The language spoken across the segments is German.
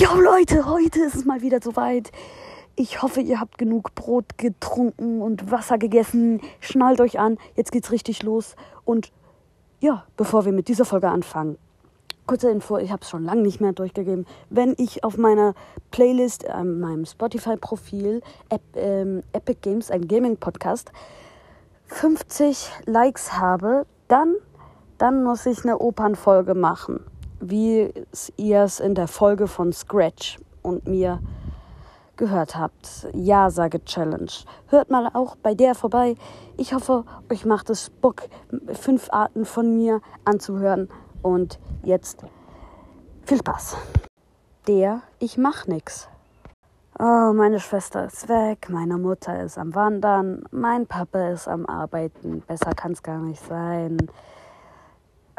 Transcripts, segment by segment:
Jo Leute, heute ist es mal wieder soweit. Ich hoffe, ihr habt genug Brot getrunken und Wasser gegessen. Schnallt euch an, jetzt geht's richtig los. Und ja, bevor wir mit dieser Folge anfangen, kurze Info, ich habe es schon lange nicht mehr durchgegeben. Wenn ich auf meiner Playlist, äh, meinem Spotify-Profil, ähm, Epic Games, ein Gaming-Podcast, 50 Likes habe, dann, dann muss ich eine Opernfolge machen wie ihr es in der Folge von Scratch und mir gehört habt. Ja, sage Challenge. Hört mal auch bei der vorbei. Ich hoffe, euch macht es Bock, fünf Arten von mir anzuhören. Und jetzt viel Spaß. Der Ich mach nix. Oh, meine Schwester ist weg, meine Mutter ist am Wandern, mein Papa ist am Arbeiten. Besser kann's gar nicht sein.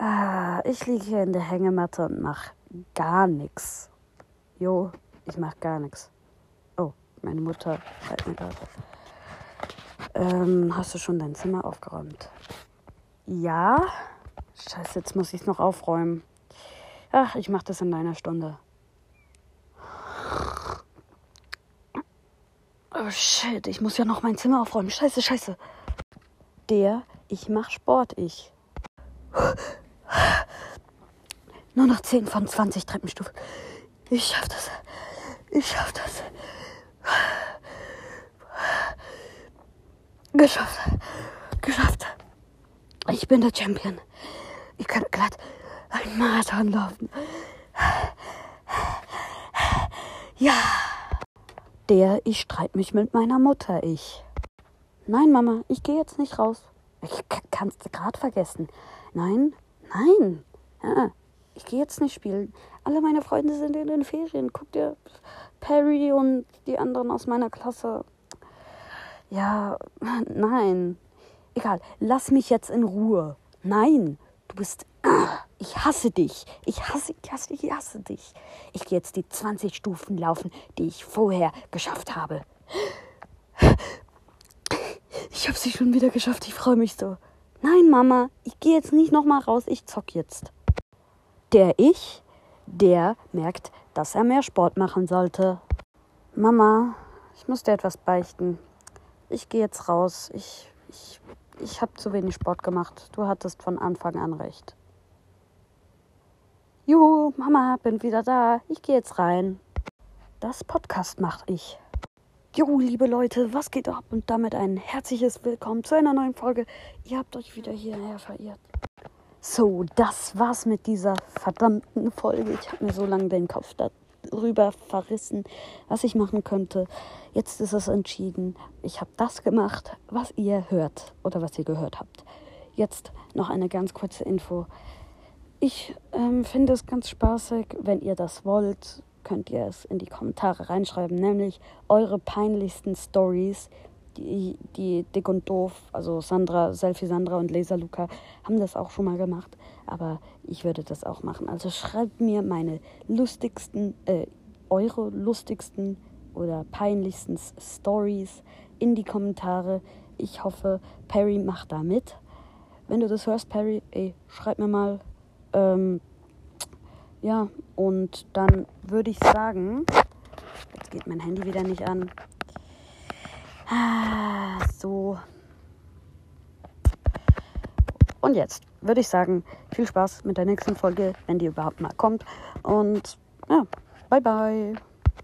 Ah, ich liege hier in der Hängematte und mach gar nichts. Jo, ich mach gar nichts. Oh, meine Mutter schreibt mir gerade. Ähm, hast du schon dein Zimmer aufgeräumt? Ja. Scheiße, jetzt muss ich es noch aufräumen. Ach, ich mach das in einer Stunde. Oh shit, ich muss ja noch mein Zimmer aufräumen. Scheiße, scheiße. Der, ich mach Sport, ich. Nur noch 10 von 20 Treppenstufen. Ich schaff das. Ich schaff das. Geschafft. Geschafft. Ich bin der Champion. Ich kann glatt einen Marathon laufen. Ja. Der, ich streite mich mit meiner Mutter, ich. Nein, Mama, ich gehe jetzt nicht raus. Ich kann's gerade vergessen. Nein, nein. Ja, ich gehe jetzt nicht spielen. Alle meine Freunde sind in den Ferien. Guck dir Perry und die anderen aus meiner Klasse. Ja, nein. Egal, lass mich jetzt in Ruhe. Nein, du bist. Ich hasse dich. Ich hasse, ich hasse, ich hasse dich. Ich gehe jetzt die 20 Stufen laufen, die ich vorher geschafft habe. Ich habe sie schon wieder geschafft. Ich freue mich so. Nein, Mama, ich gehe jetzt nicht nochmal raus. Ich zock jetzt. Der Ich, der merkt, dass er mehr Sport machen sollte. Mama, ich muss dir etwas beichten. Ich gehe jetzt raus. Ich, ich, ich habe zu wenig Sport gemacht. Du hattest von Anfang an recht. Juhu, Mama, bin wieder da. Ich gehe jetzt rein. Das Podcast mache ich. Jo, liebe Leute, was geht ab? Und damit ein herzliches Willkommen zu einer neuen Folge. Ihr habt euch wieder hierher verirrt. So, das war's mit dieser verdammten Folge. Ich habe mir so lange den Kopf darüber verrissen, was ich machen könnte. Jetzt ist es entschieden. Ich habe das gemacht, was ihr hört oder was ihr gehört habt. Jetzt noch eine ganz kurze Info. Ich ähm, finde es ganz spaßig, wenn ihr das wollt, könnt ihr es in die Kommentare reinschreiben, nämlich eure peinlichsten Stories, die, Dick und Doof, also Sandra, Selfie Sandra und Laser Luca haben das auch schon mal gemacht, aber ich würde das auch machen. Also schreibt mir meine lustigsten, äh, eure lustigsten oder peinlichsten Stories in die Kommentare. Ich hoffe, Perry macht da mit. Wenn du das hörst, Perry, ey, schreib mir mal. Ähm, ja, und dann würde ich sagen, jetzt geht mein Handy wieder nicht an. Ah, so. Und jetzt würde ich sagen, viel Spaß mit der nächsten Folge, wenn die überhaupt mal kommt. Und ja, bye bye.